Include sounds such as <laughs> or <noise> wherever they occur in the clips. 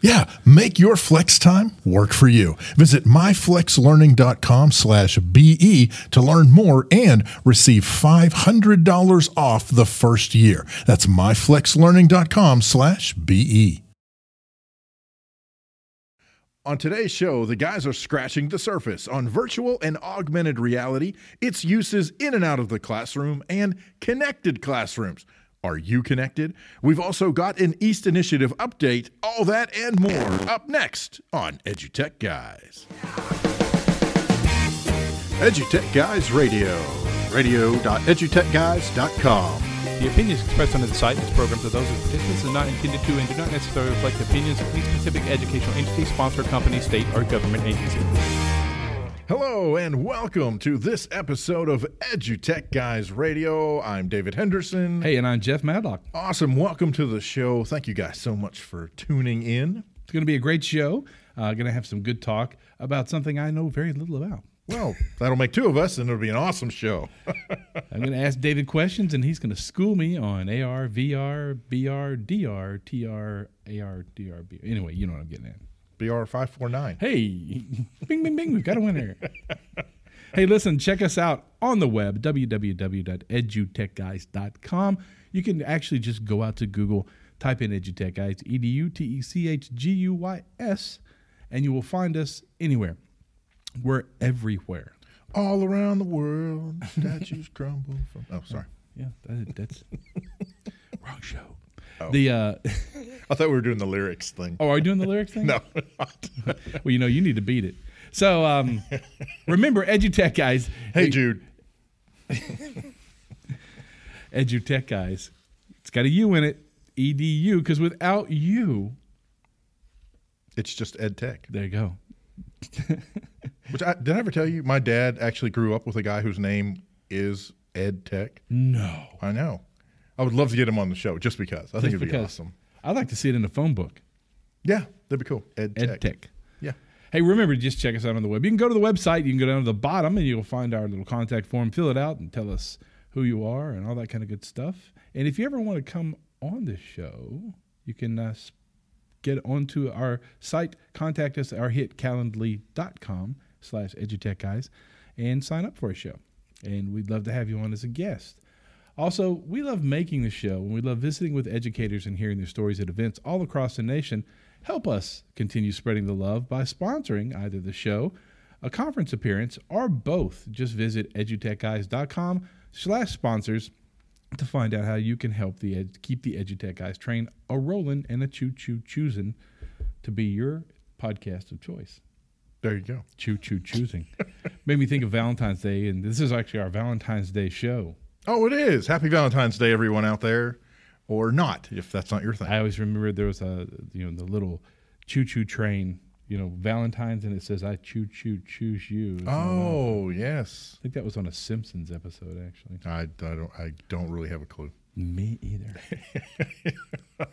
Yeah, make your flex time work for you. Visit myflexlearning.com slash BE to learn more and receive $500 off the first year. That's myflexlearning.com slash BE. On today's show, the guys are scratching the surface on virtual and augmented reality, its uses in and out of the classroom, and connected classrooms. Are you connected? We've also got an EAST Initiative update, all that and more up next on EduTech Guys. EduTech Guys Radio, radio.edutechguys.com. The opinions expressed under the site and its programs are those of participants and not intended to and do not necessarily reflect the opinions of any specific educational entity, sponsor, company, state, or government agency. Hello and welcome to this episode of EduTech Guys Radio. I'm David Henderson. Hey, and I'm Jeff Madlock. Awesome. Welcome to the show. Thank you guys so much for tuning in. It's going to be a great show. Uh, going to have some good talk about something I know very little about. Well, that'll make two of us, and it'll be an awesome show. <laughs> I'm going to ask David questions, and he's going to school me on AR, VR, BR, DR, TR, AR, DR, BR. Anyway, you know what I'm getting at. BR549. Hey, bing, bing, bing, we've got a winner. hey, listen, check us out on the web, www.edutechguys.com. You can actually just go out to Google, type in EduTech Guys, E D U T E C H G U Y S, and you will find us anywhere. We're everywhere. All around the world, <laughs> statues crumble from. Oh, sorry. Yeah, that, that's <laughs> wrong show. The uh, <laughs> I thought we were doing the lyrics thing. oh, are you doing the lyrics thing? <laughs> No. <laughs> Well, you know, you need to beat it. So um, remember, EduTech guys. hey, Jude. EduTech guys. It's got a U in it, edu, because without you, It's just Ed Tech. there you go. Which I, did I ever tell you? My dad actually grew up with a guy whose name is Ed Tech. No, I know. I would love to get him on the show just because. I think it'd be awesome. I'd like to see it in the phone book. Yeah, that'd be cool. Ed Tech. EdTech. Yeah. Hey, remember to just check us out on the web. You can go to the website. You can go down to the bottom, and you'll find our little contact form. Fill it out and tell us who you are and all that kind of good stuff. And if you ever want to come on the show, you can uh, get onto our site. Contact us at our hit calendly.com slash edutech guys and sign up for a show. And we'd love to have you on as a guest. Also, we love making the show and we love visiting with educators and hearing their stories at events all across the nation. Help us continue spreading the love by sponsoring either the show, a conference appearance, or both. Just visit edutechguys.com slash sponsors to find out how you can help the ed- keep the EduTech Guys train a rolling and a choo choo choosing to be your podcast of choice. There you go. Choo choo choosing. Made me think of Valentine's Day, and this is actually our Valentine's Day show. Oh, it is. Happy Valentine's Day, everyone out there, or not, if that's not your thing. I always remember there was a you know the little choo choo train, you know Valentine's, and it says "I choo choo choose you." oh, yes. I think that was on a Simpsons episode actually. I, I don't. I don't really have a clue. Me either. <laughs>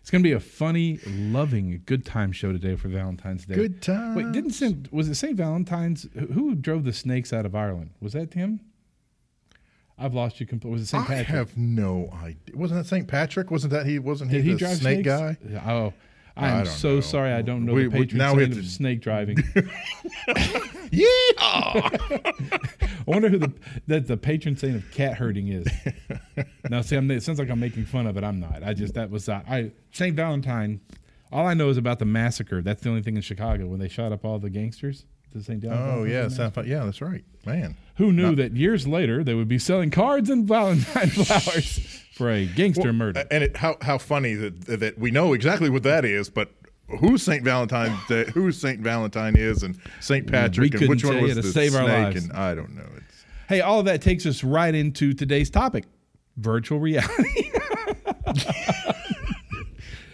it's gonna be a funny, loving, good time show today for Valentine's Day. Good time. Wait, didn't Saint, was it St. Valentine's? who- Who drove the snakes out of Ireland? Was that him? I've lost you completely. Was it St. Patrick? I have no idea. Wasn't that St. Patrick? Wasn't that he? Wasn't he Did he the drive snake snakes? guy? Oh, I I'm don't so know. sorry. I don't know We- the we- Patriots now we end have of to- snake driving. <laughs> <laughs> yeah. <laughs> I wonder who the that the patron saint of cat herding is. now, see, I'm, it sounds like I'm making fun of it. I'm not. I just that was uh, I Saint Valentine. All I know is about the massacre. That's the only thing in Chicago when they shot up all the gangsters. The Saint Valentine. oh yeah. San- yeah, that's right, man. Who knew that years later they would be selling cards and Valentine <laughs> flowers for a gangster murder? And it, how how funny that that we know exactly what that is, but who Saint Valentine <sighs> that who Saint Valentine is and Saint Patrick and couldn't which one tell was to the save our snake lives. and I don't know. It's, Hey, all of that takes us right into today's topic: virtual reality. <laughs>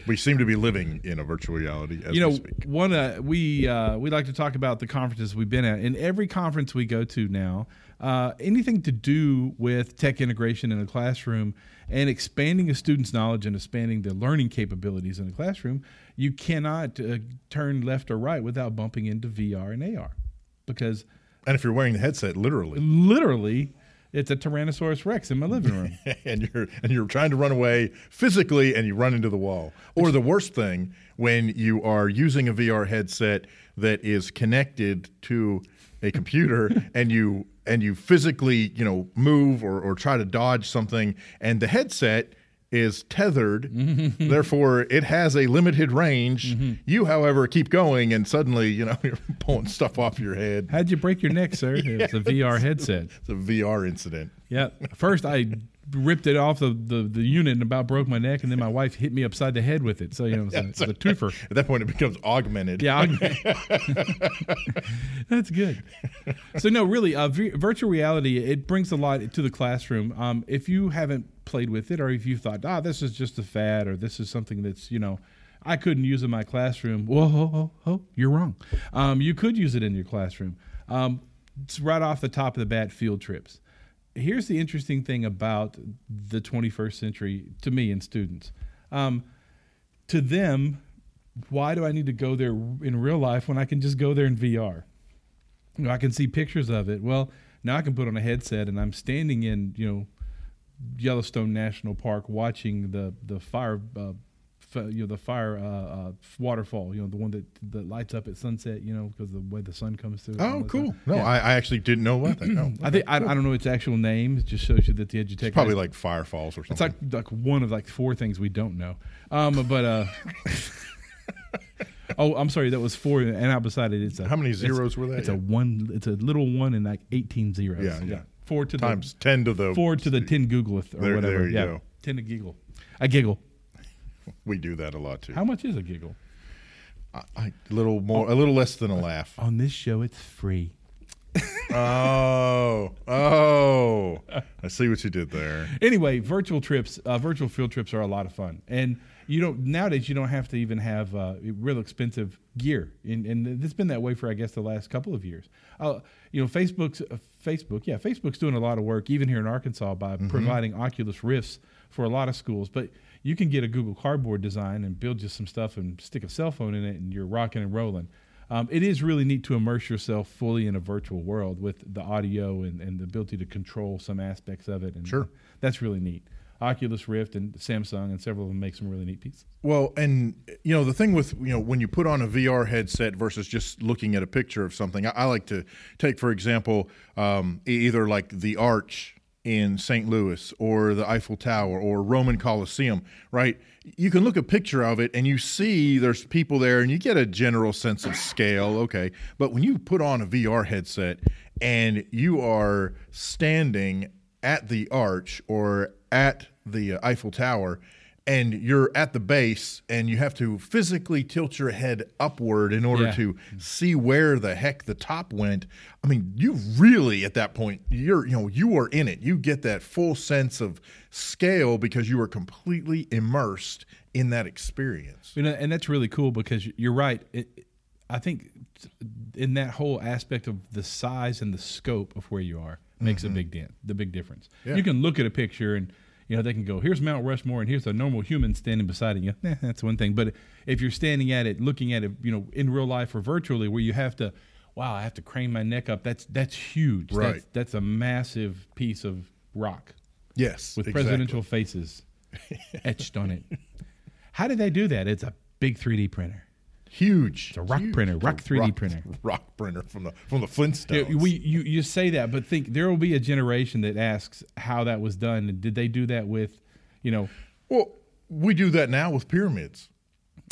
we seem to be living in a virtual reality as you know, we one uh, we uh, we like to talk about the conferences we've been at. In every conference we go to now, uh, anything to do with tech integration in a classroom and expanding a student's knowledge and expanding the learning capabilities in the classroom, you cannot uh, turn left or right without bumping into VR and AR, because And if you're wearing the headset, literally, literally, it's a Tyrannosaurus Rex in my living room. <laughs> and you're and you're trying to run away physically, and you run into the wall. Or the worst thing, when you are using a VR headset that is connected to a computer, <laughs> and you and you physically, you know, move or, or try to dodge something, and the headset is tethered, therefore it has a limited range. Mm-hmm. You, however, keep going, and suddenly, you know, <laughs> you're pulling stuff off your head. How'd you break your neck, sir? It's a <laughs> VR headset. It's a VR incident. Yeah. First, I ripped it off the, the, the unit and about broke my neck, and then my wife hit me upside the head with it. So, you know, it's, a, it's a <laughs> twofer. At that point, it becomes augmented. Yeah. I'll- <laughs> <laughs> That's good. So, no, really, uh, v- virtual reality, it brings a lot to the classroom. Um, if you haven't played with it, or if you thought, ah, this is just a fad, or this is something that's, you know, I couldn't use in my classroom. Whoa, ho, ho, ho, you're wrong. Um, you could use it in your classroom. Um, it's right off the top of the bat, field trips. Here's the interesting thing about the 21st century to me and students. Um, to them, why do I need to go there in real life when I can just go there in VR? You know, I can see pictures of it. Well, now I can put on a headset and I'm standing in, you know, Yellowstone National Park watching the the fire, uh, you know, the fire uh, uh, waterfall. You know, the one that that lights up at sunset. You know, because the way the sun comes through. Oh, cool. stuff. No, Yeah. I, I actually didn't know about that. No. I think I, I don't know its actual name. It just shows you that the edutech Probably has- like Fire Falls or something. it's like like one of like four things we don't know. Um, but uh, <laughs> oh, I'm sorry, that was four, and out beside it, it's a How many zeros were that? It's a one. It's a little one and like 18 zeros. Yeah, yeah. Four to times 10 to the. the four to the ten Googleth or There- whatever. there you yeah, go. ten to giggle. I giggle. <laughs> We do that a lot too. How much is a giggle? I, I, a little more, a little less than a laugh. On this show, it's free. <laughs> Oh, oh. I see what you did there. anyway, virtual trips, uh, virtual field trips are a lot of fun, and you don't nowadays you don't have to even have uh, real expensive gear, and, and it's been that way for I guess the last couple of years. Uh, you know, Facebook's uh, Facebook, yeah, Facebook's doing a lot of work even here in Arkansas by providing Oculus Rifts for a lot of schools, but. You can get a Google Cardboard design and build just some stuff and stick a cell phone in it, and you're rocking and rolling. Um, it is really neat to immerse yourself fully in a virtual world with the audio and, and the ability to control some aspects of it. And Sure. that's really neat. Oculus Rift and Samsung and several of them make some really neat pieces. Well, and you know the thing with you know when you put on a VR headset versus just looking at a picture of something, I, I like to take for example um, either like the Arch in St. Louis or the Eiffel Tower or Roman Colosseum, right? You can look a picture of it and you see there's people there and you get a general sense of scale, okay. But when you put on a VR headset and you are standing at the arch or at the Eiffel Tower and you're at the base and you have to physically tilt your head upward in order Yeah. to see where the heck the top went. I mean, you really at that point you're you know you are in it. You get that full sense of scale because you are completely immersed in that experience. You know, and that's really cool because you're right. It, I think in that whole aspect of the size and the scope of where you are makes a mm-hmm. big dent, the big difference. Yeah. You can look at a picture and you know they can go, here's Mount Rushmore and here's a normal human standing beside. You, eh, that's one thing. But if you're standing at it, looking at it, you know, in real life or virtually, where you have to, wow, I have to crane my neck up. That's that's huge. Right. That's, that's a massive piece of rock Yes, with exactly. presidential faces <laughs> etched on it. How did they do that? It's a big 3D printer. Huge. It's a rock huge. printer, rock 3D rock, printer. <laughs> rock printer from the from the Flintstones. Yeah, we you, you say that, but think there will be a generation that asks how that was done. Did they do that with, you know? well, we do that now with pyramids.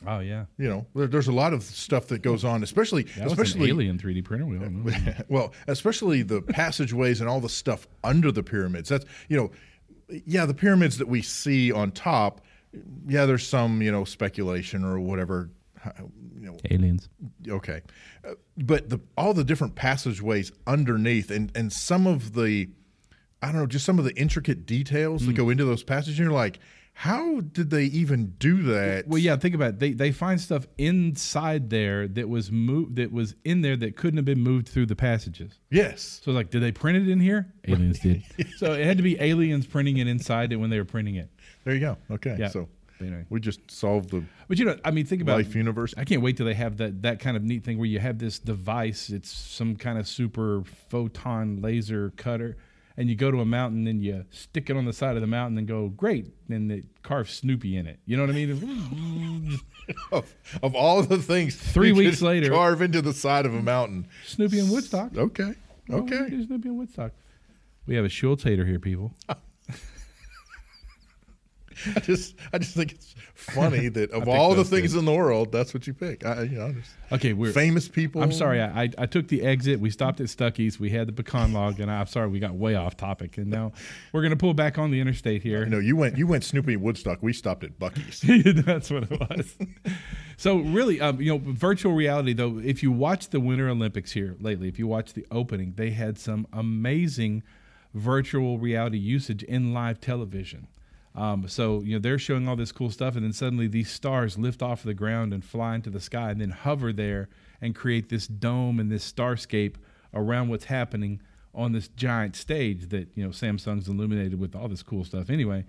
Oh yeah, You know, there, there's a lot of stuff that goes on, especially that especially an alien 3D printer. We don't know. <laughs> well, especially the passageways and all the stuff under the pyramids. That's you know, yeah, the pyramids that we see on top. Yeah, there's some you know speculation or whatever. You know, Aliens. okay, Uh, but the all the different passageways underneath and and some of the, I don't know, just some of the intricate details Mm. that go into those passages. You're like, how did they even do that? Well, yeah. Think about it. They they find stuff inside there that was moved that was in there that couldn't have been moved through the passages. yes, So like, did they print it in here? <laughs> Aliens did. so it had to be aliens printing it inside it when they were printing it. there you go. Okay, Yeah. so We just solved the But you know, I mean, think about life universe. I can't wait till they have that that kind of neat thing where you have this device. It's some kind of super photon laser cutter, and you go to a mountain and you stick it on the side of the mountain and go, great, and it carves Snoopy in it. You know what I mean? <laughs> of, of all the things Three you weeks later- carve into the side of a mountain. Snoopy and Woodstock. Okay. Okay. Snoopy and Woodstock. We have a Schulz hater here, people. <laughs> <laughs> I just I just think it's funny <laughs> that of all the things in the world, that's what you pick. I, you know, just Okay, we're. famous people. I'm sorry. I, I I took the exit. We stopped at Stuckey's. We had the pecan log, and I'm sorry we got way off topic. And now we're gonna pull back on the interstate here. No, you went you went Snoopy Woodstock. We stopped at Buc-ee's. <laughs> That's what it was. so really, um, you know, virtual reality though. If you watch the Winter Olympics here lately, if you watch the opening, they had some amazing virtual reality usage in live television. Um, so you know they're showing all this cool stuff, and then suddenly these stars lift off the ground and fly into the sky, and then hover there and create this dome and this starscape around what's happening on this giant stage that you know Samsung's illuminated with all this cool stuff. Anyway,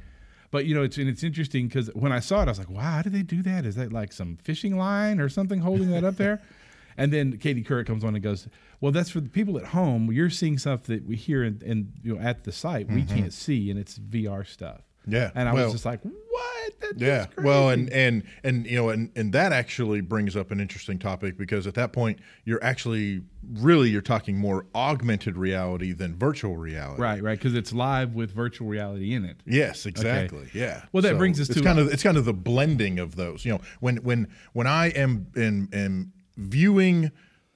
but you know, it's and it's interesting because when I saw it, I was like, "Wow, how did they do that? Is that like some fishing line or something holding that up there?" <laughs> And then Katie Couric comes on and goes, "Well, that's for the people at home. You're seeing stuff that we hear and, and you know at the site we can't see, and it's VR stuff." Yeah, and I well- was just like, "What? That's Yeah. Well, and and and you know, and and that actually brings up an interesting topic because at that point you're actually really you're talking more augmented reality than virtual reality. right, right, because it's live with virtual reality in it." Yes, exactly. Yeah. Well, that brings us it's to- kind of it's kind of the blending of those. You know, when when when I am in am viewing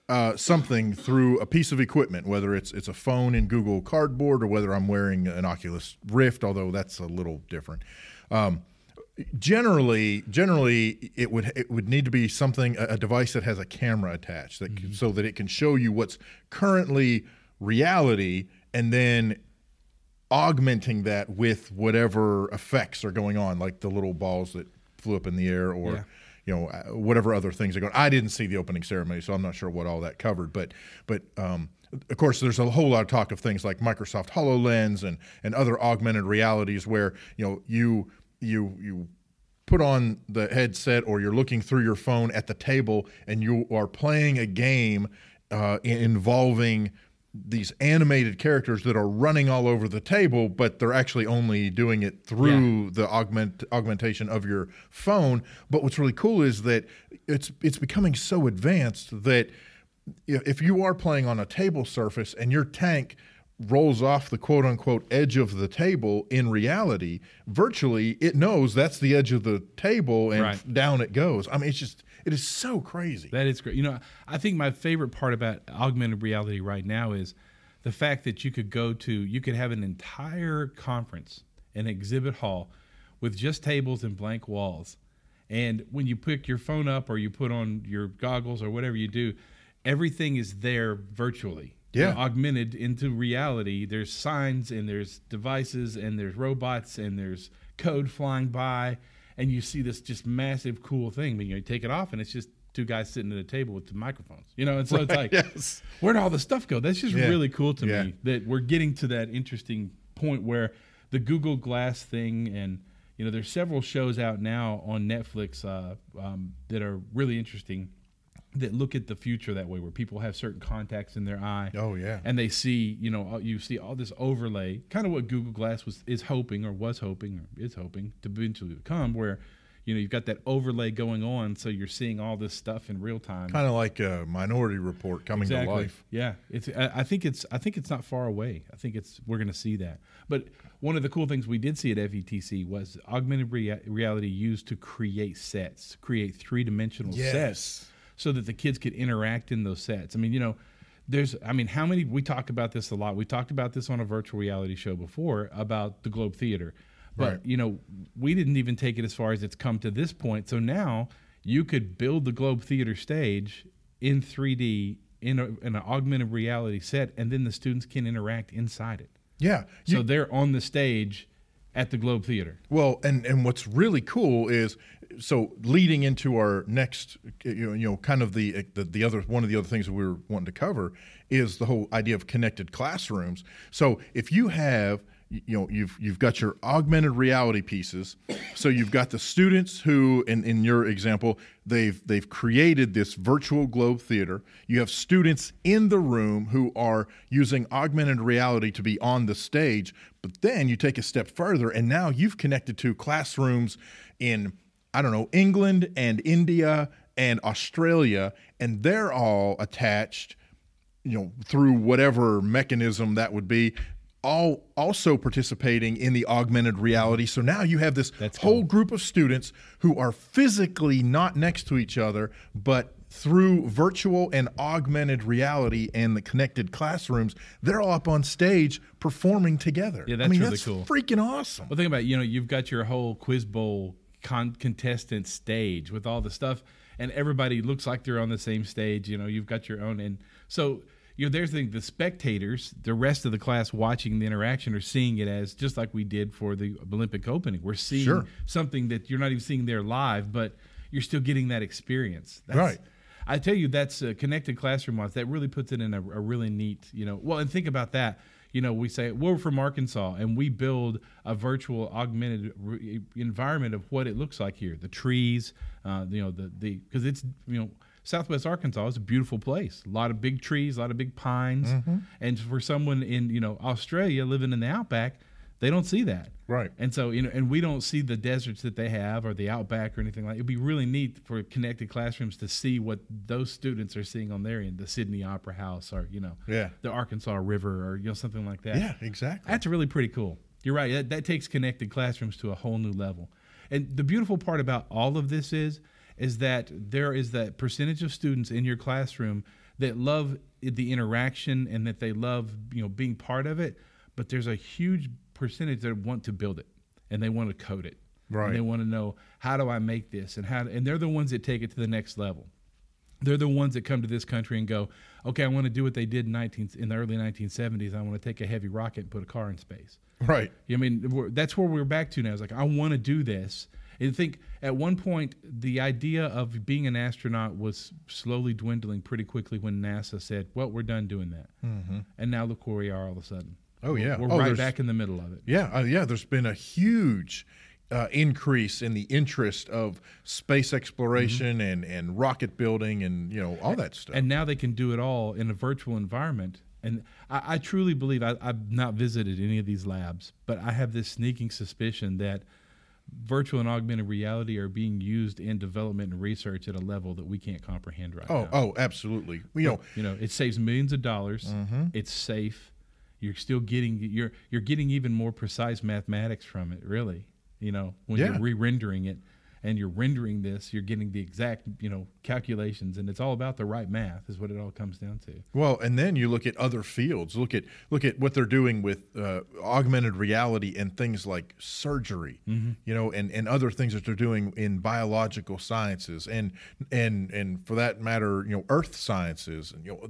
uh, something through a piece of equipment, whether it's it's a phone in Google Cardboard or whether I'm wearing an Oculus Rift, although that's a little different. Um, generally, generally it would it would need to be something a, a device that has a camera attached that can- so that it can show you what's currently reality and then augmenting that with whatever effects are going on, like the little balls that flew up in the air, or Yeah. You know uh, whatever other things are going. I didn't see the opening ceremony, so I'm not sure what all that covered. But but um, of course, there's a whole lot of talk of things like Microsoft Hololens and and other augmented realities where you know you you you put on the headset or you're looking through your phone at the table and you are playing a game uh, involving these animated characters that are running all over the table, but they're actually only doing it through the augment augmentation of your phone. But what's really cool is that it's it's becoming so advanced that if if you are playing on a table surface and your tank rolls off the quote unquote edge of the table in reality virtually it knows that's the edge of the table and Right. down it goes i mean it's just it is so crazy That is great. You know, I think my favorite part about augmented reality right now is the fact that you could go to, you could have an entire conference, an exhibit hall with just tables and blank walls. And when you pick your phone up or you put on your goggles or whatever you do, everything is there virtually. You Yeah. know, augmented into reality. There's signs and there's devices and there's robots and there's code flying by and you see this just massive cool thing. But you, know, you take it off and it's just two guys sitting at a table with the microphones. You know, and so it's <laughs> like yes where'd all the stuff go? That's just Yeah. really cool to Yeah. me that we're getting to that interesting point where the Google Glass thing and you know there's several shows out now on Netflix uh, um, that are really interesting that look at the future that way where people have certain contacts in their eye oh yeah and they see you know you see all this overlay kind of what google glass was is hoping or was hoping or is hoping to eventually become where you know you've got that overlay going on, so you're seeing all this stuff in real time. Kind of like a Minority Report coming to life. Yeah, it's. I, I think it's. I think it's not far away. I think it's. We're going to see that. But one of the cool things we did see at FETC was augmented rea- reality used to create sets, create three dimensional Yes. sets, so that the kids could interact in those sets. I mean, you know. There's, I mean, how many? We talk about this a lot. We talked about this on a virtual reality show before about the Globe Theater, but Right. you know, we didn't even take it as far as it's come to this point. So now you could build the Globe Theater stage in 3D in, a, in an augmented reality set, and then the students can interact inside it. Yeah. So You- they're on the stage at the Globe Theater. Well, and and what's really cool is so leading into our next, you know, kind of the, the the other one of the other things that we were wanting to cover is the whole idea of connected classrooms. So if you have you know you've you've got your augmented reality pieces. So you've got the students who in, in your example they've they've created this virtual globe theater. You have students in the room who are using augmented reality to be on the stage. But then you take a step further and now you've connected to classrooms in i don't know england and india and australia and they're all attached you know through whatever mechanism that would be all also participating in the augmented reality so now you have this That's whole cool. group of students who are physically not next to each other but through virtual and augmented reality and the connected classrooms they're all up on stage performing together Yeah, i that's mean really that's cool. freaking awesome Well, think about it, you know you've got your whole quiz bowl con- contestant stage with all the stuff, and everybody looks like they're on the same stage. You know, you've got your own, and so you know there's the, the spectators, the rest of the class watching the interaction are seeing it as just like we did for the Olympic opening. We're seeing Sure. something that you're not even seeing there live, but you're still getting that experience. That's, Right. I tell you, that's uh, connected classroom wise. That really puts it in a, a really neat, you know. Well, and think about that. You know, we say we're from Arkansas, and we build a virtual augmented re- environment of what it looks like here. The trees, uh, you know, the the because it's you know. Southwest Arkansas is a beautiful place. A lot of big trees, a lot of big pines, and for someone in you know Australia living in the outback, they don't see that. Right. And so, you know, and we don't see the deserts that they have or the outback or anything like. It'd be really neat for connected classrooms to see what those students are seeing on their end, the Sydney Opera House or you know, Yeah. the Arkansas River or you know something like that. yeah exactly That's really pretty cool. You're right. That, that takes connected classrooms to a whole new level. And the beautiful part about all of this is, is that there is that percentage of students in your classroom that love the interaction and that they love, you know, being part of it. But there's a huge percentage that want to build it and they want to code it. Right. And they want to know how do I make this and how, and they're the ones that take it to the next level they're the ones that come to this country and go, okay, I want to do what they did in 19 in the early 1970s. I want to take a heavy rocket and put a car in space. right I mean, we're, that's where we're back to now. It's like I want to do this. And think at one point the idea of being an astronaut was slowly dwindling pretty quickly when NASA said, "Well, we're done doing that." Mm-hmm. And now look where we are all of a sudden. Oh, yeah. we're Oh, right back in the middle of it. Yeah, uh, yeah. There's been a huge uh, increase in the interest of space exploration and, and rocket building and you know all that stuff. and now they can do it all in a virtual environment. And I, I truly believe I, I've not visited any of these labs, but I have this sneaking suspicion that virtual and augmented reality are being used in development and research at a level that we can't comprehend right oh, now. oh, absolutely. You know, You know, it saves millions of dollars. Mm-hmm. It's safe. You're still getting you're you're getting even more precise mathematics from it. Really, you know, when Yeah. you're re-rendering it and you're rendering this, you're getting the exact you know calculations, and it's all about the right math. Is what it all comes down to. well, and then you look at other fields. Look at look at what they're doing with uh, augmented reality and things like surgery. You know, and, and other things that they're doing in biological sciences and and and for that matter, you know, earth sciences and you know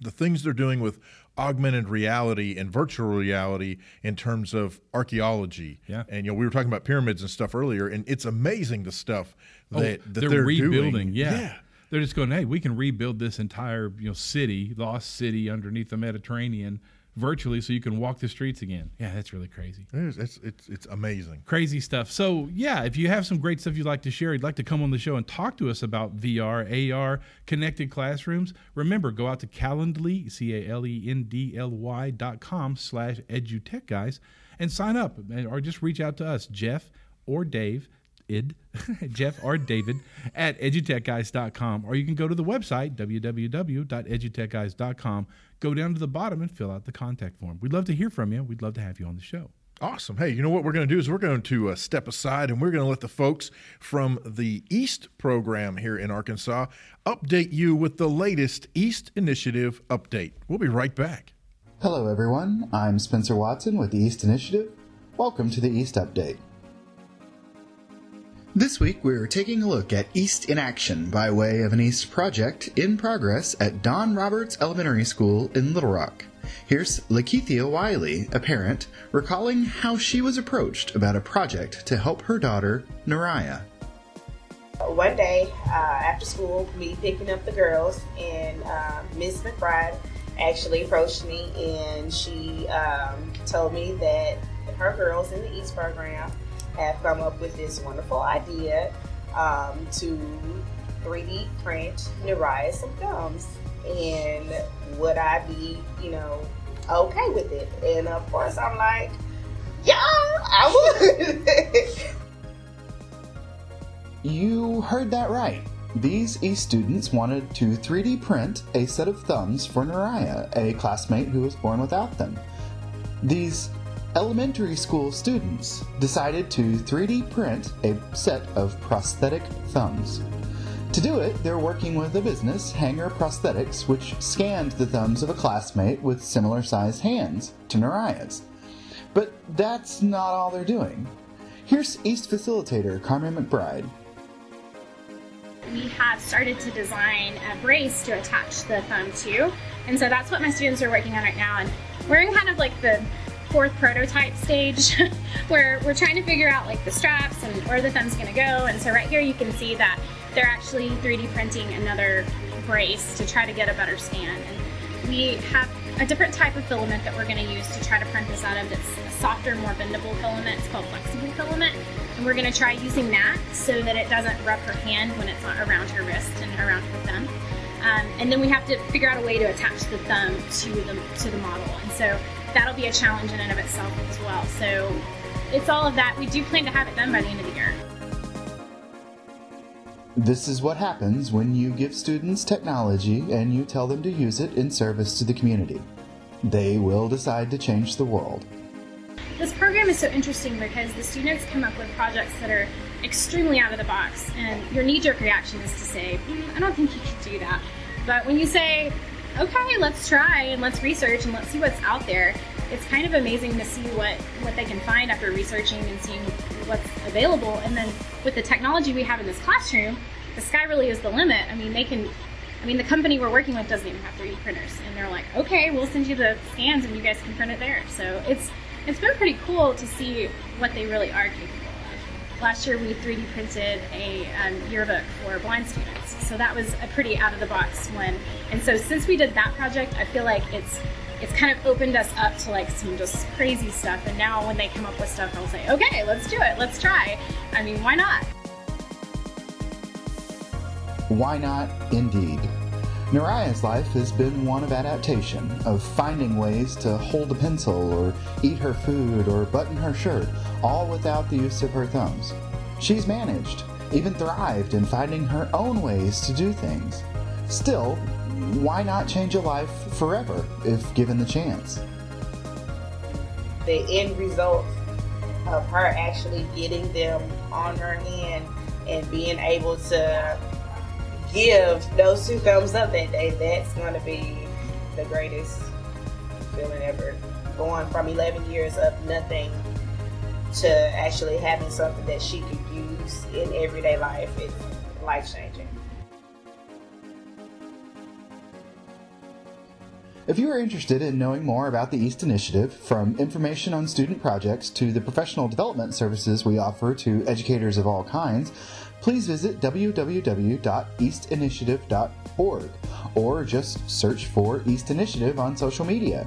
the things they're doing with augmented reality and virtual reality in terms of archaeology. Yeah. And you know, we were talking about pyramids and stuff earlier, and it's amazing the stuff oh, that, that Oh, they're, they're, rebuilding. doing. Yeah. They're just going, hey, we can rebuild this entire you know city, lost city underneath the Mediterranean, virtually, so you can walk the streets again. Yeah, that's really crazy. It's, it's, it's, it's amazing. crazy stuff. So yeah, if you have some great stuff you'd like to share, you'd like to come on the show and talk to us about VR, AR, connected classrooms. Remember, go out to Calendly, C A L E N D L Y dot com slash edutech guys, and sign up, or just reach out to us, Jeff or Dave id, <laughs> Jeff or David at edutechguys.com, or you can go to the website, www.edutechguys.com, go down to the bottom and fill out the contact form. We'd love to hear from you. We'd love to have you on the show. Awesome. Hey, you know what we're going to do is we're going to uh, step aside and we're going to let the folks from the EAST program here in Arkansas update you with the latest EAST Initiative update. We'll be right back. Hello, everyone. I'm Spencer Watson with the EAST Initiative. Welcome to the EAST Update. This week, we're taking a look at EAST in Action by way of an EAST project in progress at Don Roberts Elementary School in Little Rock. Here's Lakeithia Wiley, a parent, recalling how she was approached about a project to help her daughter, Naraya. One day uh, after school, me picking up the girls, and uh, Miss McBride actually approached me and she um, told me that her girls in the EAST program have come up with this wonderful idea um, to 3D print Nariah some thumbs. And would I be, you know, okay with it? And of course, I'm like, yeah, I would. <laughs> you heard that right. These EAST students wanted to 3D print a set of thumbs for Naraya, a classmate who was born without them. These elementary school students decided to 3D print a set of prosthetic thumbs. To do it, they're working with a business, Hanger Prosthetics, which scanned the thumbs of a classmate with similar sized hands to Naraya's. But that's not all they're doing. Here's EAST facilitator Carmen McBride. We have started to design a brace to attach the thumb to, and so that's what my students are working on right now. And we're in kind of like the fourth prototype stage <laughs> where we're trying to figure out like the straps and where the thumb's gonna go. And so right here you can see that they're actually 3D printing another brace to try to get a better scan. And we have a different type of filament that we're gonna use to try to print this out of. It's a softer, more bendable filament. It's called flexible filament. And we're gonna try using that so that it doesn't rub her hand when it's not around her wrist and around her thumb. Um, and then we have to figure out a way to attach the thumb to the, to the model. And so that'll be a challenge in and of itself as well. So it's all of that. We do plan to have it done by the end of the year. This is what happens when you give students technology and you tell them to use it in service to the community. They will decide to change the world. This program is so interesting because the students come up with projects that are extremely out of the box, and your knee jerk reaction is to say, mm, I don't think you can do that. But when you say, okay, let's try and let's research and let's see what's out there. It's kind of amazing to see what, what they can find after researching and seeing what's available. And then with the technology we have in this classroom, the sky really is the limit. I mean, they can, I mean, the company we're working with doesn't even have 3D printers. And they're like, okay, we'll send you the scans and you guys can print it there. So it's, it's been pretty cool to see what they really are capable. Last year we 3D printed a um, yearbook for blind students so that was a pretty out of the box one. And so since we did that project, I feel like it's it's kind of opened us up to like some just crazy stuff. And now when they come up with stuff, I'll say, okay, let's do it, let's try. I mean, why not? Why not, indeed. Naraya's life has been one of adaptation, of finding ways to hold a pencil or eat her food or button her shirt, all without the use of her thumbs. She's managed, even thrived in finding her own ways to do things. Still, why not change a life forever if given the chance? The end result of her actually getting them on her hand and being able to give those two thumbs up that day, that's going to be the greatest feeling ever. Going from 11 years of nothing to actually having something that she could use in everyday life is life changing. If you are interested in knowing more about the EAST Initiative, from information on student projects to the professional development services we offer to educators of all kinds, please visit www.eastinitiative.org or just search for EAST Initiative on social media.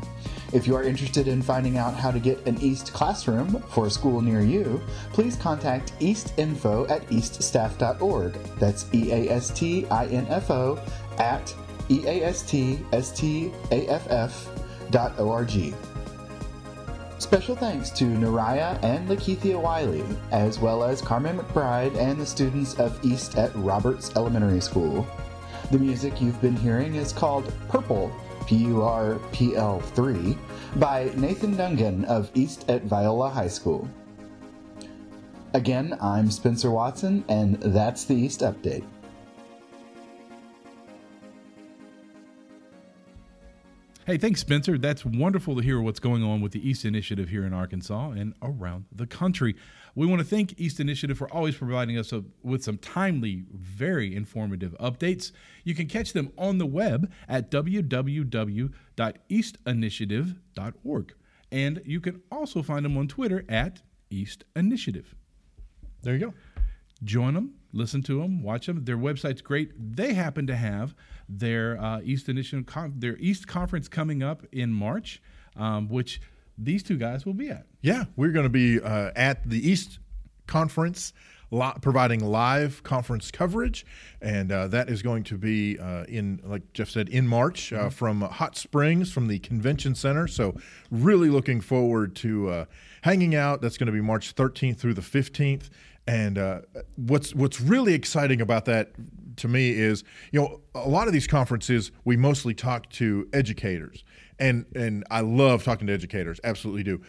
If you are interested in finding out how to get an EAST classroom for a school near you, please contact eastinfo at eaststaff.org. That's E A S T I N F O at E A S T S T A F F dot O R G. Special thanks to Naraya and Lakithia Wiley, as well as Carmen McBride and the students of EAST at Roberts Elementary School. The music you've been hearing is called Purple, P U R P L 3, by Nathan Dungan of EAST at Viola High School. Again, I'm Spencer Watson, and that's the EAST Update. Hey, thanks, Spencer. That's wonderful to hear what's going on with the EAST Initiative here in Arkansas and around the country. We want to thank EAST Initiative for always providing us with some timely, very informative updates. You can catch them on the web at www.eastinitiative.org. And you can also find them on Twitter at EAST Initiative. There you go. Join them, listen to them, watch them. Their website's great. They happen to have their uh, EAST Initiative, con- their EAST Conference coming up in March, um, which these two guys will be at. Yeah, we're going to be uh, at the EAST Conference. Li- providing live conference coverage, and uh, that is going to be uh, in, like Jeff said, in March uh, from Hot Springs from the Convention Center. So, really looking forward to uh, hanging out. That's going to be March 13th through the 15th. And uh, what's what's really exciting about that to me is, you know, a lot of these conferences we mostly talk to educators, and and I love talking to educators, absolutely do.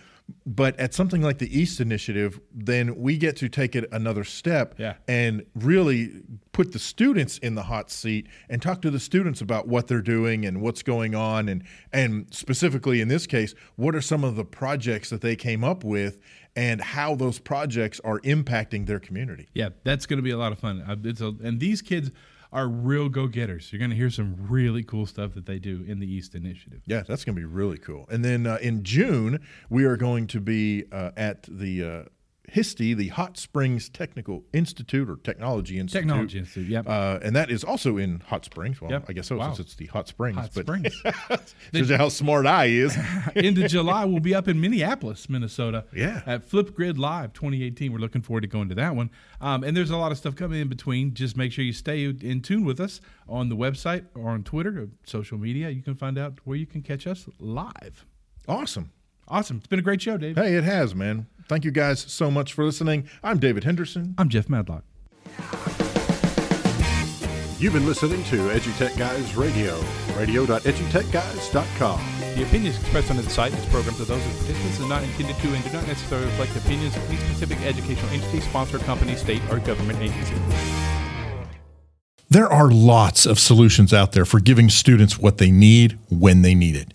But at something like the EAST Initiative, then we get to take it another step Yeah. and really put the students in the hot seat and talk to the students about what they're doing and what's going on and and specifically in this case, what are some of the projects that they came up with and how those projects are impacting their community. Yeah, that's going to be a lot of fun. Uh, It's a, and these kids are real go getters. You're going to hear some really cool stuff that they do in the EAST Initiative. Yeah, that's going to be really cool. And then uh, in June, we are going to be uh, at the uh, HISTE, the Hot Springs Technical Institute or Technology Institute. Technology Institute, yep. Uh, and that is also in Hot Springs. Well, Yep. I guess so, Wow. since it's the Hot Springs. Hot but Springs. <laughs> shows you how smart I is. <laughs> Into July, we'll be up in Minneapolis, Minnesota. Yeah. At Flipgrid Live 2018. We're looking forward to going to that one. Um, and there's a lot of stuff coming in between. Just make sure you stay in tune with us on the website or on Twitter or social media. You can find out where you can catch us live. awesome. Awesome. It's been a great show, Dave. Hey, it has, man. Thank you guys so much for listening. I'm David Henderson. I'm Jeff Madlock. You've been listening to EduTech Guys Radio, radio.edutechguys.com. The opinions expressed on the site and this program are those of participants and not intended to and do not necessarily reflect the opinions of any specific educational entity, sponsor, company, state, or government agency. There are lots of solutions out there for giving students what they need when they need it.